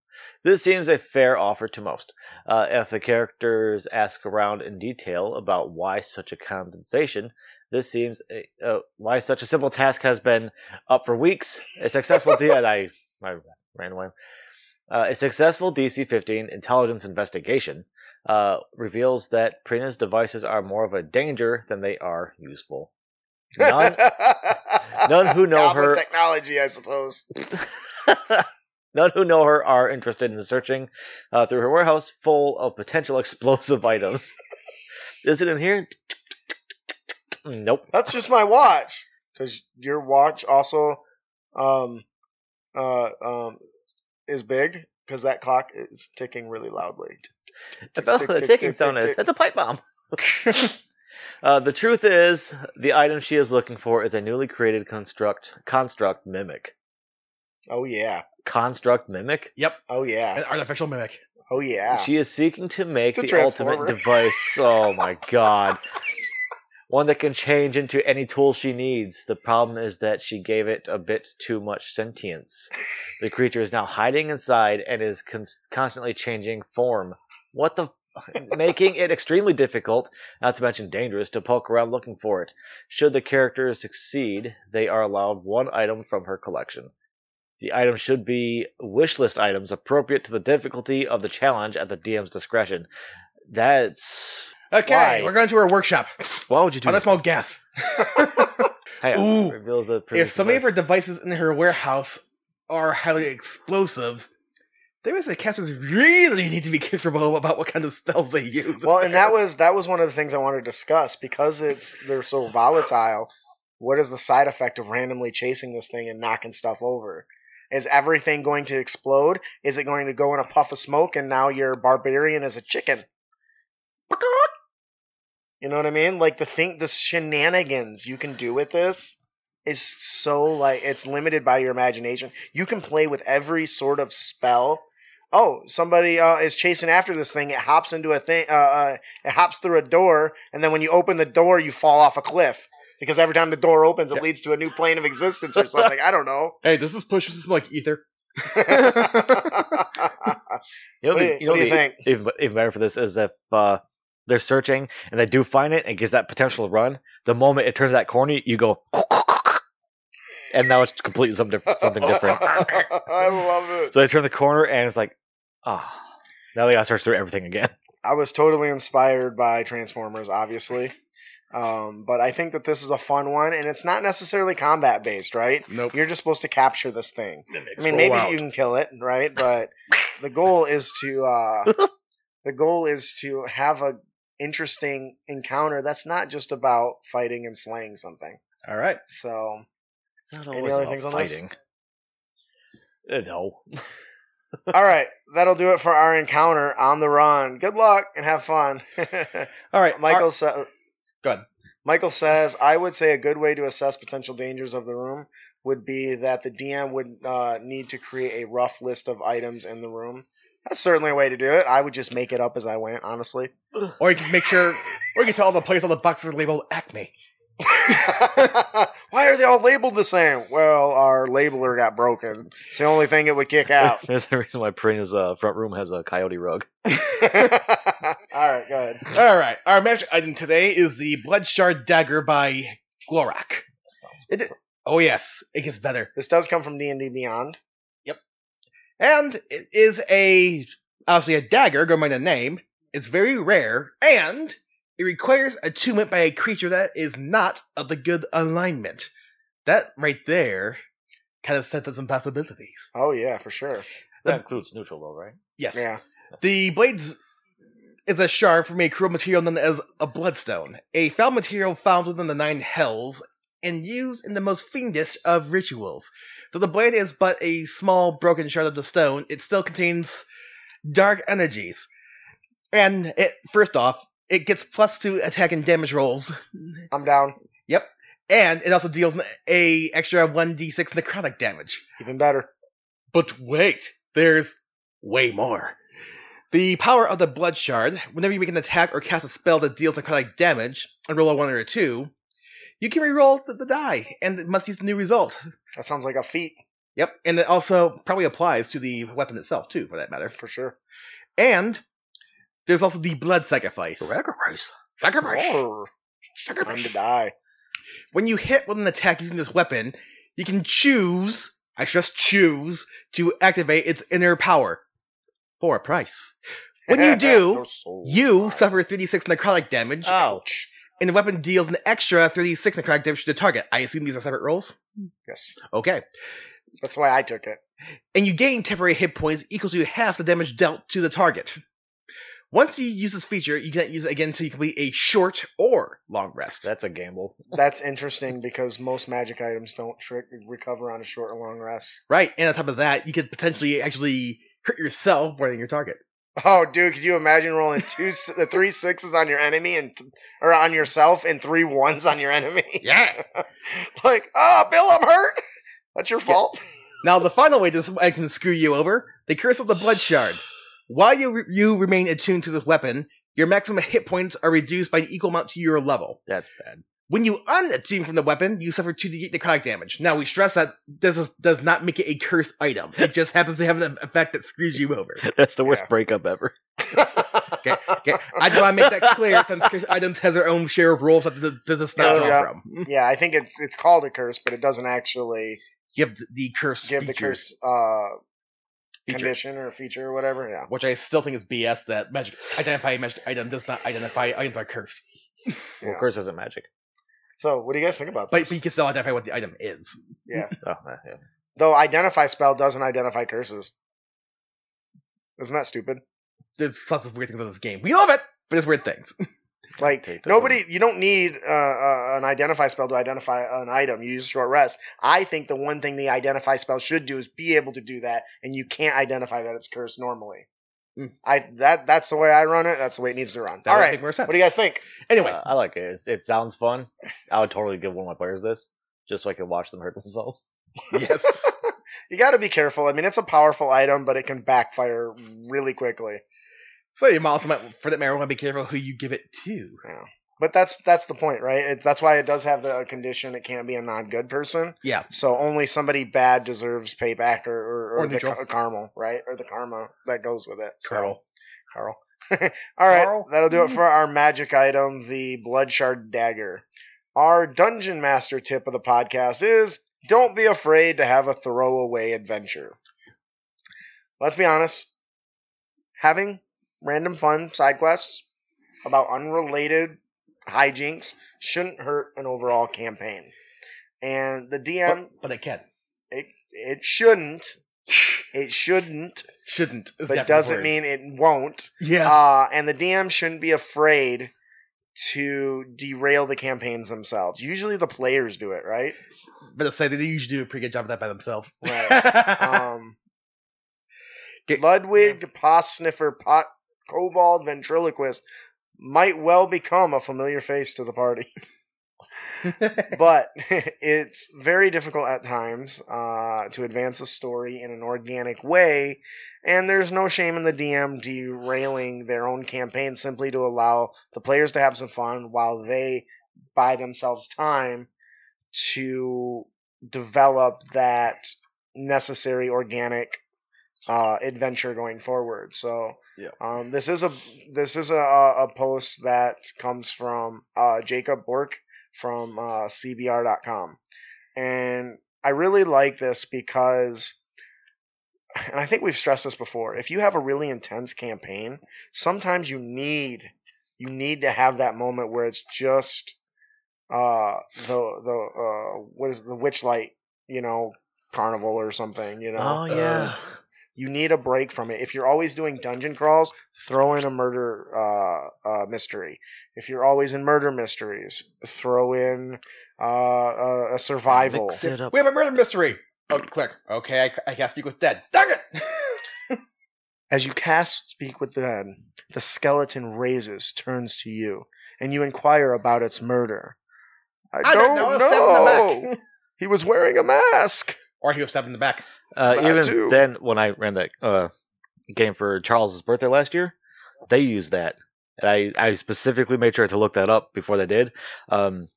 This seems a fair offer to most. Uh, if the characters ask around in detail about why such a compensation, this seems uh, why such a simple task has been up for weeks. A successful D- I, I ran away. Uh, a successful DC-15 intelligence investigation uh, reveals that Prina's devices are more of a danger than they are useful. None, none who know her- technology, I suppose. None who know her are interested in searching uh, through her warehouse full of potential explosive items. Is it in here? Nope. That's just my watch. Because your watch also um uh um is big? Because that clock is ticking really loudly. If that's tick, the ticking sound is, tick. it's a pipe bomb. uh, the truth is, the item she is looking for is a newly created construct construct mimic. Oh yeah. Construct mimic. Yep, Oh yeah. an artificial mimic. Oh yeah. She is seeking to make the ultimate device. Oh my god. One that can change into any tool she needs. The problem is that she gave it a bit too much sentience. The creature is now hiding inside and is con- constantly changing form. What the? Making it extremely difficult, not to mention dangerous, to poke around looking for it. Should the character succeed, they are allowed one item from her collection. The item should be wish list items appropriate to the difficulty of the challenge at the DM's discretion. That's Okay, Why? we're going to our workshop. why would you do oh, On a that? small guess. Hey, Ooh. reveals the if some of her devices in her warehouse are highly explosive, that means the casters really need to be careful about what kind of spells they use. well, and that was that was one of the things I wanted to discuss because it's they're so volatile. What is the side effect of randomly chasing this thing and knocking stuff over? Is everything going to explode? Is it going to go in a puff of smoke and now your barbarian is a chicken? You know what I mean? Like the thing, the shenanigans you can do with this. is so like it's limited by your imagination. You can play with every sort of spell. Oh, somebody uh, is chasing after this thing. It hops into a thing. Uh, uh, it hops through a door, and then when you open the door, you fall off a cliff because every time the door opens, it Yeah. leads to a new plane of existence or something. I don't know. Hey, does this push? Does this like ether? You know, What do the- you- you know what do you think? Even, even better for this is if uh, they're searching and they do find it and gives that potential run. The moment it turns that corner, you go, and now it's completely something different. Something different. I love it. So they turn the corner and it's like, ah, now they gotta search through everything again. I was totally inspired by Transformers, obviously. Um, but I think that this is a fun one, and it's not necessarily combat based, right? Nope. You're just supposed to capture this thing. I mean, maybe out. you can kill it, right? But the goal is to uh, the goal is to have a interesting encounter that's not just about fighting and slaying something. All right. So It's not Any always other about things on this? fighting. Uh, no. all right, that'll do it for our encounter on the run. Good luck and have fun. All right. Michael Our- said. Go ahead. Michael says, I would say a good way to assess potential dangers of the room would be that the DM would uh, need to create a rough list of items in the room. That's certainly a way to do it. I would just make it up as I went, honestly. or you can make sure, or you can tell all the players all the boxes are labeled Acme. Why are they all labeled the same? Well, our labeler got broken. It's the only thing it would kick out. There's a reason why Perina's uh, front room has a coyote rug. all right, go ahead. All right. Our magic item today is the Blood Shard Dagger by Glorak. It, oh yes, it gets better. This does come from D&D Beyond. And it is a obviously a dagger, going by the name. It's very rare, and it requires attunement by a creature that is not of the good alignment. That right there kind of sets up some possibilities. Oh, yeah, for sure. That includes neutral, though, right? Yes. Yeah. The blades is a shard from a cruel material known as a bloodstone, a foul material found within the nine hells and used in the most fiendish of rituals. Though the blade is but a small broken shard of the stone, it still contains dark energies. And it first off, it gets plus two attack and damage rolls, I'm down. Yep. And it also deals a extra one d six necrotic damage. Even better. But wait, there's way more. The power of the Blood Shard, whenever you make an attack or cast a spell that deals necrotic damage, and roll a 1 or a 2, you can reroll the, the die, and it must use the new result. That sounds like a feat, Yep, and it also probably applies to the weapon itself, too, for that matter. for sure. And there's also the Blood Sacrifice. Sacrifice. Oh, time to die. When you hit with an attack using this weapon, you can choose, I stress choose, to activate its inner power for a price. When you do, No soul. You suffer 36 necrotic damage, Ouch. And the weapon deals an extra 36 necrotic damage to the target. I assume these are separate rolls? Yes, Okay. that's why I took it. And you gain temporary hit points equal to half the damage dealt to the target. Once you use this feature, you can't use it again until you complete a short or long rest. That's a gamble. That's interesting because most magic items don't trick recover on a short or long rest. right, and on top of that, you could potentially actually hurt yourself more than your target. Oh, dude, could you imagine rolling two, the three sixes on your enemy and or on yourself and three ones on your enemy? Yeah. like, ah, Bill, I'm hurt. That's your fault. Now, the final way this I can screw you over, the Curse of the Blood Shard. While you, re- you remain attuned to this weapon, your maximum hit points are reduced by an equal amount to your level. That's bad. When you unattune from the weapon, you suffer 2d8 necrotic damage. Now, we stress that this is, does not make it a cursed item. It just happens to have an effect that screws you over. That's the worst Yeah. breakup ever. Okay, okay. I just want to make that clear since cursed items has their own share of rules that th- this is not Yeah, yeah. from. yeah, I think it's it's called a curse, but it doesn't actually Give the, the curse give the curse uh, feature, condition or feature or whatever. Yeah. which I still think is BS that magic identify magic item does not identify items are cursed. Well, Yeah. curse isn't magic. So, what do you guys think about this? but you can still identify what the item is. yeah. Oh, yeah. Though identify spell doesn't identify curses. Isn't that stupid? There's lots of weird things in this game. We love it, but there's weird things. Like nobody, you don't need uh, uh, an identify spell to identify an item. You use short rest. I think the one thing the identify spell should do is be able to do that, and you can't identify that it's cursed normally. Hmm. I that that's the way I run it. That's the way it needs to run. That All would right, make more sense. what do you guys think? Anyway, Uh, I like it. It's, it sounds fun. I would totally give one of my players this. just so I could watch them hurt themselves. yes. You got to be careful. I mean, it's a powerful item, but it can backfire really quickly. So you also might, for that matter, want to be careful who you give it to. But that's that's the point, right? It, that's why it does have the condition. It can't be a non-good person. Yeah. So only somebody bad deserves payback or or, or, Or the ca- caramel, right? Or the karma that goes with it. So- Carl. Carl. All right, Carl. that'll do it mm-hmm. for our magic item, the blood shard dagger. Our dungeon master tip of the podcast is don't be afraid to have a throwaway adventure. Let's be honest, having random fun side quests about unrelated hijinks shouldn't hurt an overall campaign. And the DM, But, but it can. it, it shouldn't. It shouldn't, Shouldn't. but doesn't word. mean it won't. Yeah. Uh, and the DM shouldn't be afraid to derail the campaigns themselves. Usually the players do it, right? but say they usually do a pretty good job of that by themselves. Right. Um, Get- Ludwig, Pos Sniffer, Pot, Kobold, Ventriloquist might well become a familiar face to the party. but it's very difficult at times uh, to advance a story in an organic way, and there's no shame in the DM derailing their own campaign simply to allow the players to have some fun while they buy themselves time to develop that necessary organic uh, adventure going forward. So. Yeah. Um, this is a this is a, a post that comes from uh, Jacob Bork from uh, CBR.com. And I really like this because, and I think we've stressed this before, if you have a really intense campaign, sometimes you need you need to have that moment where it's just uh the the uh what is it, the witchlight you know carnival or something you know Oh yeah. You need a break from it. If you're always doing dungeon crawls, throw in a murder uh, uh, mystery. If you're always in murder mysteries, throw in uh, a, a survival. Mix it up. we have a murder mystery. Oh, click. Okay, I, I can't speak with dead. Dang it! As you cast Speak with the Dead, the skeleton raises, turns to you, and you inquire about its murder. I, I don't know. know. Stab in the back. He was wearing a mask. or he was stabbed in the back. Uh, even too. then, when I ran that uh, game for Charles's birthday last year, they used that. And I, I specifically made sure to look that up before they did. Um,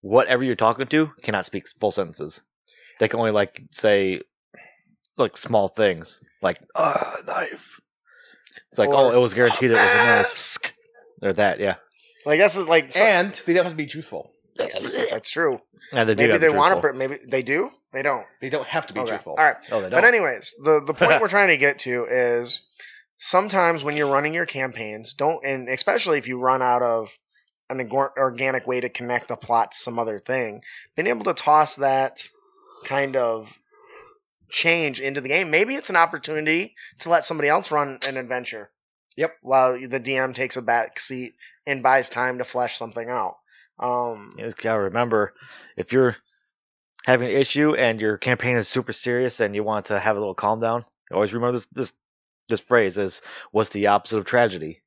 whatever you're talking to cannot speak full sentences. They can only like say like small things, like ah knife. It's like Or oh, it was guaranteed it was a knife mask. or that, yeah. Like that's like so- And they don't have to be truthful. Yes, that's true. And they do Maybe they want to. Maybe they do. They don't. They don't have to be Okay. truthful. All right. Oh, they But don't. But anyways, the the point we're trying to get to is sometimes when you're running your campaigns, don't and especially if you run out of an organic way to connect the plot to some other thing, being able to toss that kind of change into the game, maybe it's an opportunity to let somebody else run an adventure. Yep. While the DM takes a back seat and buys time to flesh something out. Um, You just gotta remember, if you're having an issue and your campaign is super serious and you want to have a little calm down, always remember this this this phrase is what's the opposite of tragedy?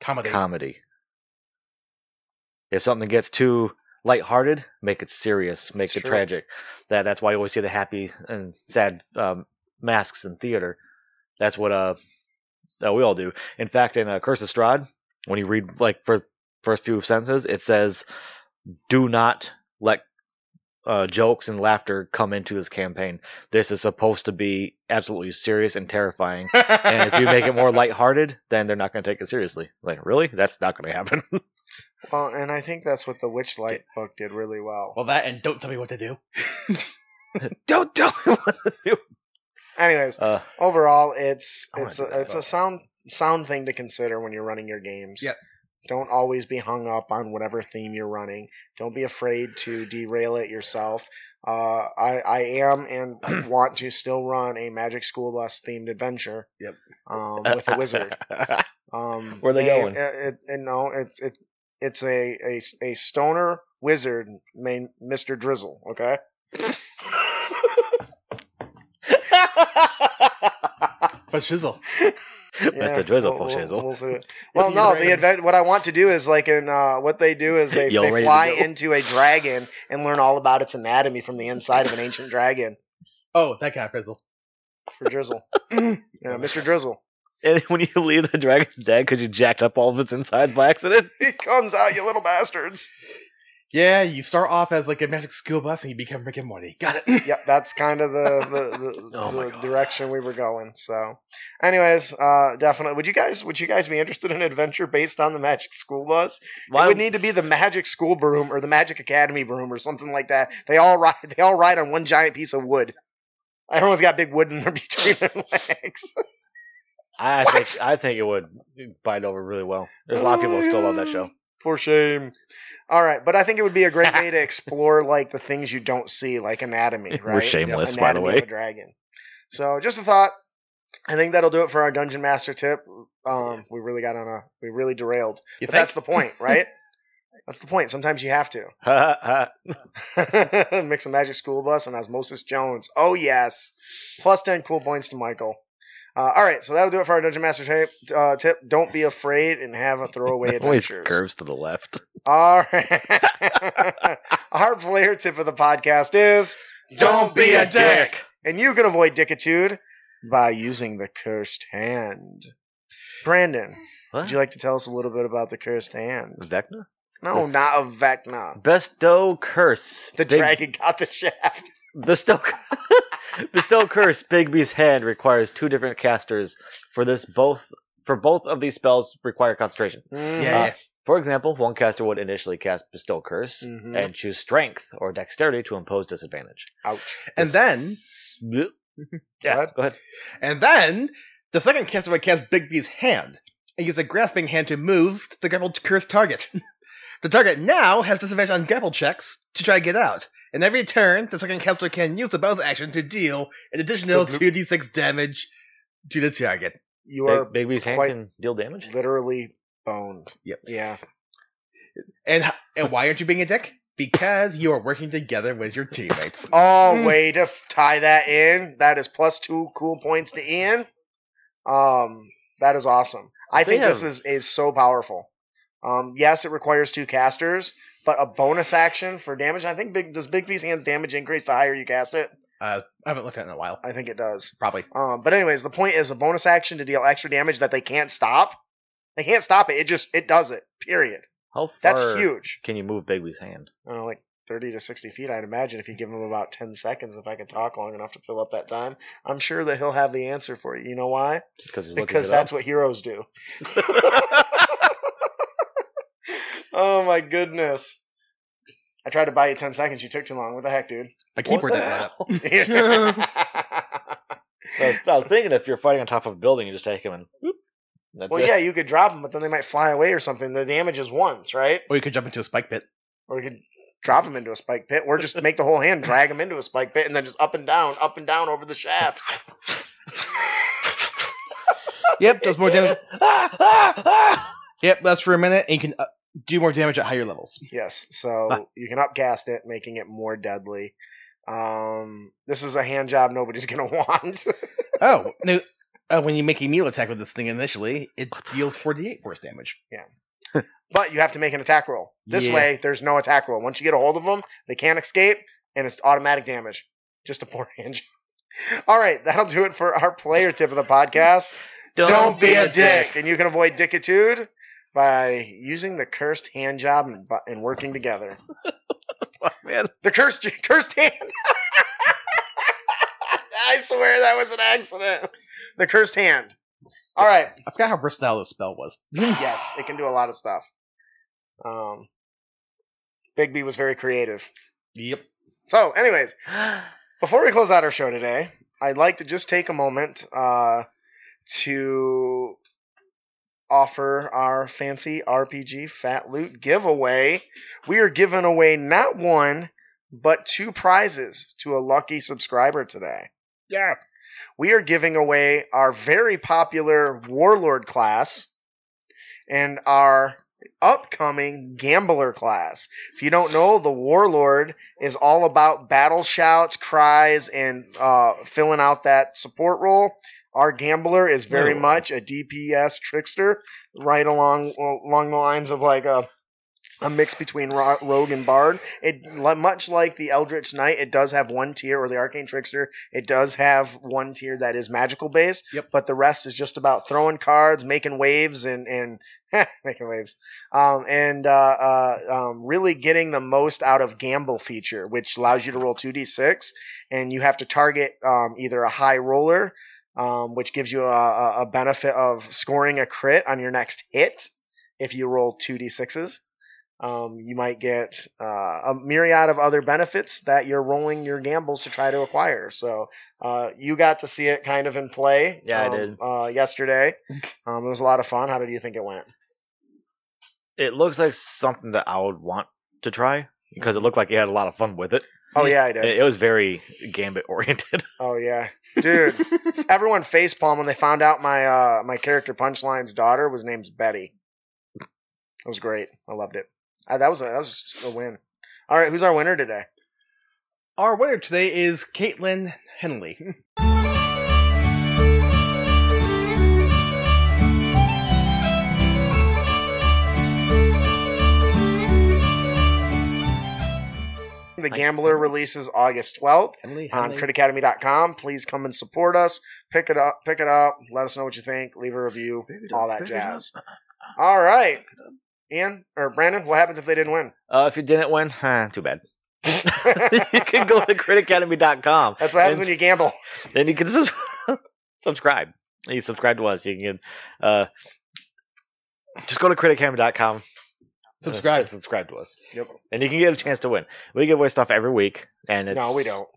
Comedy. Comedy. If something gets too lighthearted, make it serious, make It's it true. tragic. That that's why you always see the happy and sad um, masks in theater. That's what uh, uh we all do. In fact, in uh, Curse of Strahd, when you read like for first few sentences, it says, "Do not let uh, jokes and laughter come into this campaign. This is supposed to be absolutely serious and terrifying. and if you make it more lighthearted, then they're not going to take it seriously. Like, really? That's not going to happen. well, and I think that's what the Witchlight book did really well. well, that and don't tell me what to do. Don't tell me what to do. Anyways, Uh, overall, it's it's a it's a sound sound thing to consider when you're running your games. Yep. Don't always be hung up on whatever theme you're running. Don't be afraid to derail it yourself. Uh, I I am and want to still run a Magic School Bus themed adventure. Yep. Um, with a wizard. Um, Where are they and- going? It, it, it- no, it's it, it's a, a a stoner wizard named Mister Drizzle. Okay. But shizzle. Mr. Drizzle we'll, for we'll, we'll see. Well, no, the event. What I want to do is like in uh, what they do is they, they fly into a dragon and learn all about its anatomy from the inside of an ancient dragon Oh, that kind of Frizzle. for Drizzle. yeah, Mr. Drizzle. And when you leave the dragon's dead because you jacked up all of its insides by accident. He comes out, you little bastards. Yeah, you start off as like a magic school bus and you become Rick and Morty. Got it. Yep, that's kind of the the, the, Oh the direction we were going. So, anyways, uh, definitely. Would you guys would you guys be interested in an adventure based on the Magic School Bus? Why It would need to be the Magic School Broom or the Magic Academy Broom or something like that. They all ride. They all ride on one giant piece of wood. Everyone's got big wood in their between their legs. I think I think it would bite over really well. There's a lot of people who still love that show. For shame. All right, but I think it would be a great way to explore like the things you don't see, like anatomy. Right? We're shameless, by the way. of a dragon. So just a thought. I think that'll do it for our dungeon master tip. Um, we really got on a we really derailed. You But think? that's the point, right? that's the point. Sometimes you have to Ha, ha. mix a magic school bus and osmosis Jones. Oh yes, plus ten cool points to Michael. Uh, all right, so that'll do it for our dungeon master tip. Uh, tip: Don't be afraid and have a throwaway Always curves to the left. All right. Our player tip of the podcast is don't be a dick. And you can avoid dickitude by using the cursed hand. Brandon, What? would you like to tell us a little bit about the cursed hand? Vecna? No, not a Vecna. Bestow curse. The Big- dragon got the shaft. Bestow. Bestow curse. Bigby's hand requires two different casters. For this, both for both of these spells require concentration. Yeah, Mm. yeah. For example, one caster would initially cast Bestow Curse Mhm. and choose Strength or Dexterity to impose disadvantage. Ouch. And then, Bleh. yeah, ahead. go ahead. and then, the second caster would cast Bigby's hand and use a grasping hand to move to the grappled curse target. the target now has disadvantage on grapple checks to try to get out. And every turn, the second caster can use the bonus action to deal an additional 2d6 damage to the target. You are Big, are Bigby's hand quite- can deal damage. literally boned. Yep. Yeah. And and why aren't you being a dick? Because you are working together with your teammates. Oh, Mm. way to f- tie that in. That is plus two cool points to Ian. Um, that is awesome. I They think this is is so powerful. Um, yes, it requires two casters, but a bonus action for damage. I think big does Bigby's hands damage increase the higher you cast it. Uh, I haven't looked at it in a while. I think it does. Probably. Um, but anyways, the point is a bonus action to deal extra damage that they can't stop. They can't stop it. It just it does it. Period. How far That's huge. can you move Bigby's hand? I don't know, like 30 to 60 feet, I'd imagine, if you give him about 10 seconds, if I could talk long enough to fill up that time. I'm sure that he'll have the answer for you. You know why? Because he's looking Because it that's up. what heroes do. oh my goodness. I tried to buy you 10 seconds. You took too long. What the heck, dude? A keeper What that the that hell? I, was, I was thinking if you're fighting on top of a building, you just take him and whoop, that's well, it. yeah, you could drop them, but then they might fly away or something. The damage is once, right? Or you could jump into a spike pit. Or you could drop them into a spike pit, or just make the whole hand drag them into a spike pit, and then just up and down, up and down over the shaft. Yep, does more damage. Yep, that's for a minute, and you can uh, do more damage at higher levels. Yes, so you can upcast it, making it more deadly. Um, this is a hand job nobody's gonna want. Oh, no. Uh, when you make a meal attack with this thing initially, it deals 48 force damage. Yeah, but you have to make an attack roll. This Yeah. way, there's no attack roll. Once you get a hold of them, they can't escape, and it's automatic damage. Just a poor hand job. All right, that'll do it for our player tip of the podcast. Don't, be a dick. and you can avoid dickitude by using the cursed hand job and, and working together. man. The cursed cursed hand. I swear that was an accident. The cursed hand. All right. I forgot how versatile this spell was. Yes, it can do a lot of stuff. Um, Bigby was very creative. Yep. So, anyways, before we close out our show today, I'd like to just take a moment uh, to offer our fancy RPG Fat Loot giveaway. We are giving away not one, but two prizes to a lucky subscriber today. Yeah. We are giving away our very popular Warlord class and our upcoming gambler class. If you don't know, the warlord is all about battle shouts, cries, and uh, filling out that support role. Our gambler is very Oh. much a DPS trickster, right along along the lines of like a a mix between ro- rogue and bard. It much like the Eldritch Knight, it does have one tier, or the Arcane Trickster. It does have one tier that is magical based. Yep. But the rest is just about throwing cards, making waves, and and making waves, um, and uh, uh, um, really getting the most out of gamble feature, which allows you to roll two d six, and you have to target um, either a high roller. Um, which gives you a, a- a benefit of scoring a crit on your next hit if you roll two d sixes. Um, you might get uh, a myriad of other benefits that you're rolling your gambles to try to acquire. So uh, you got to see it kind of in play. Yeah, I um, did. Uh, yesterday, um, it was a lot of fun. How did you think it went? It looks like something that I would want to try because it looked like you had a lot of fun with it. Oh yeah, I did. It, it was very gambit oriented. Oh yeah, dude. Everyone facepalm when they found out my uh, my character Punchline's daughter was named Betty. It was great. I loved it. Uh, that was a, that was a win. All right, who's our winner today? Our winner today is Caitlin Henley. Gambler releases August 12th Henley, on Henley. critacademy.com. Please come and support us. Pick it up, pick it up. Let us know what you think. Leave a review. all that jazz. All right. Ian or Brandon, what happens if they didn't win? Uh, if you didn't win, eh, too bad. you can go to critacademy.com. That's what happens when you gamble. Then you can sus- subscribe. You subscribe to us. You can uh, just go to critacademy.com. Subscribe. and subscribe to us. Yep. And you can get a chance to win. We give away stuff every week, and it's No, we don't.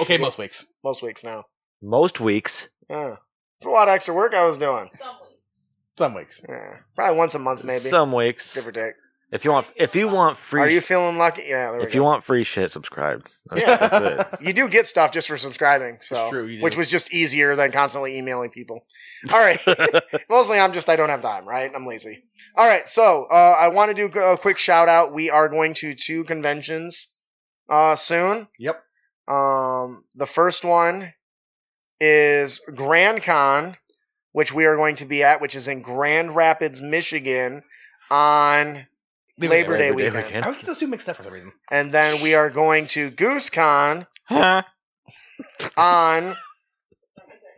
Okay, most weeks. Most weeks now. Most weeks, Yeah. It's a lot of extra work I was doing. Some weeks. Some weeks. Yeah. Probably once a month, maybe. some weeks. Give or take. If you want, if you want free, Are you feeling lucky? Yeah, there we if go. you want free shit, subscribe. That's, Yeah. that's it. You do get stuff just for subscribing, so It's true, you do. which was just easier than constantly emailing people. All right, mostly I'm just I don't have time, right? I'm lazy. All right, so uh, I want to do a quick shout out. We are going to two conventions uh, soon. Yep. Um, the first one is Grand Con, which we are going to be at, which is in Grand Rapids, Michigan, on Labor Day weekend. I was getting those two mixed up for some reason. and then we are going to GooseCon Huh? on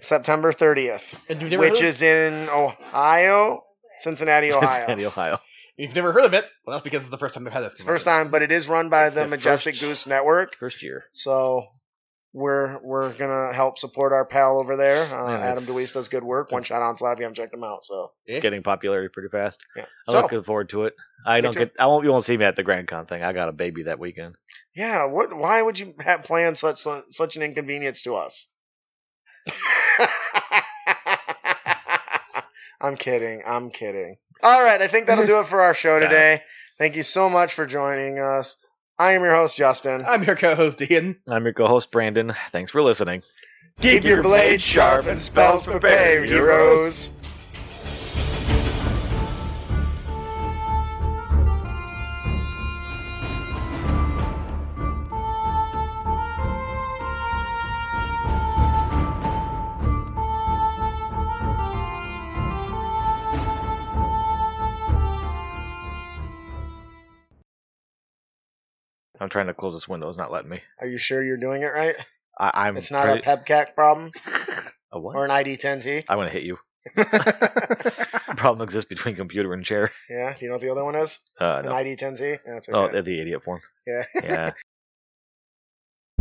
September 30th, And you've never which heard, is in Ohio, Cincinnati, Ohio. Cincinnati, Ohio. You've never heard of it? Well, that's because it's the first time they've had this. It's the first time, but it is run by It's the their Majestic first- Goose Network. First year. So we're we're gonna help support our pal over there. Uh, Yeah, Adam it's- DeWeese does good work. One shot on slab. You haven't checked him out, so It's Yeah. getting popularity pretty fast. yeah. I'm So looking forward to it. I don't too. get. I won't. You won't see me at the Grand Con thing. I got a baby that weekend. yeah, what? Why would you have planned such such an inconvenience to us? I'm kidding. I'm kidding. All right, I think that'll do it for our show today. Thank you so much for joining us. I am your host, Justin. I'm your co-host Ian. I'm your co-host Brandon. Thanks for listening. Keep your blade sharp and spells prepared, heroes. I'm trying to close this window. It's not letting me. Are you sure you're doing it right? I, I'm. It's not pretty- a PEBKAC problem a what? or an ID10T. I'm gonna hit you. Problem exists between computer and chair. Yeah. Do you know what the other one is? Uh, An no. ID10T. That's Oh, okay. the idiot form. yeah. Yeah.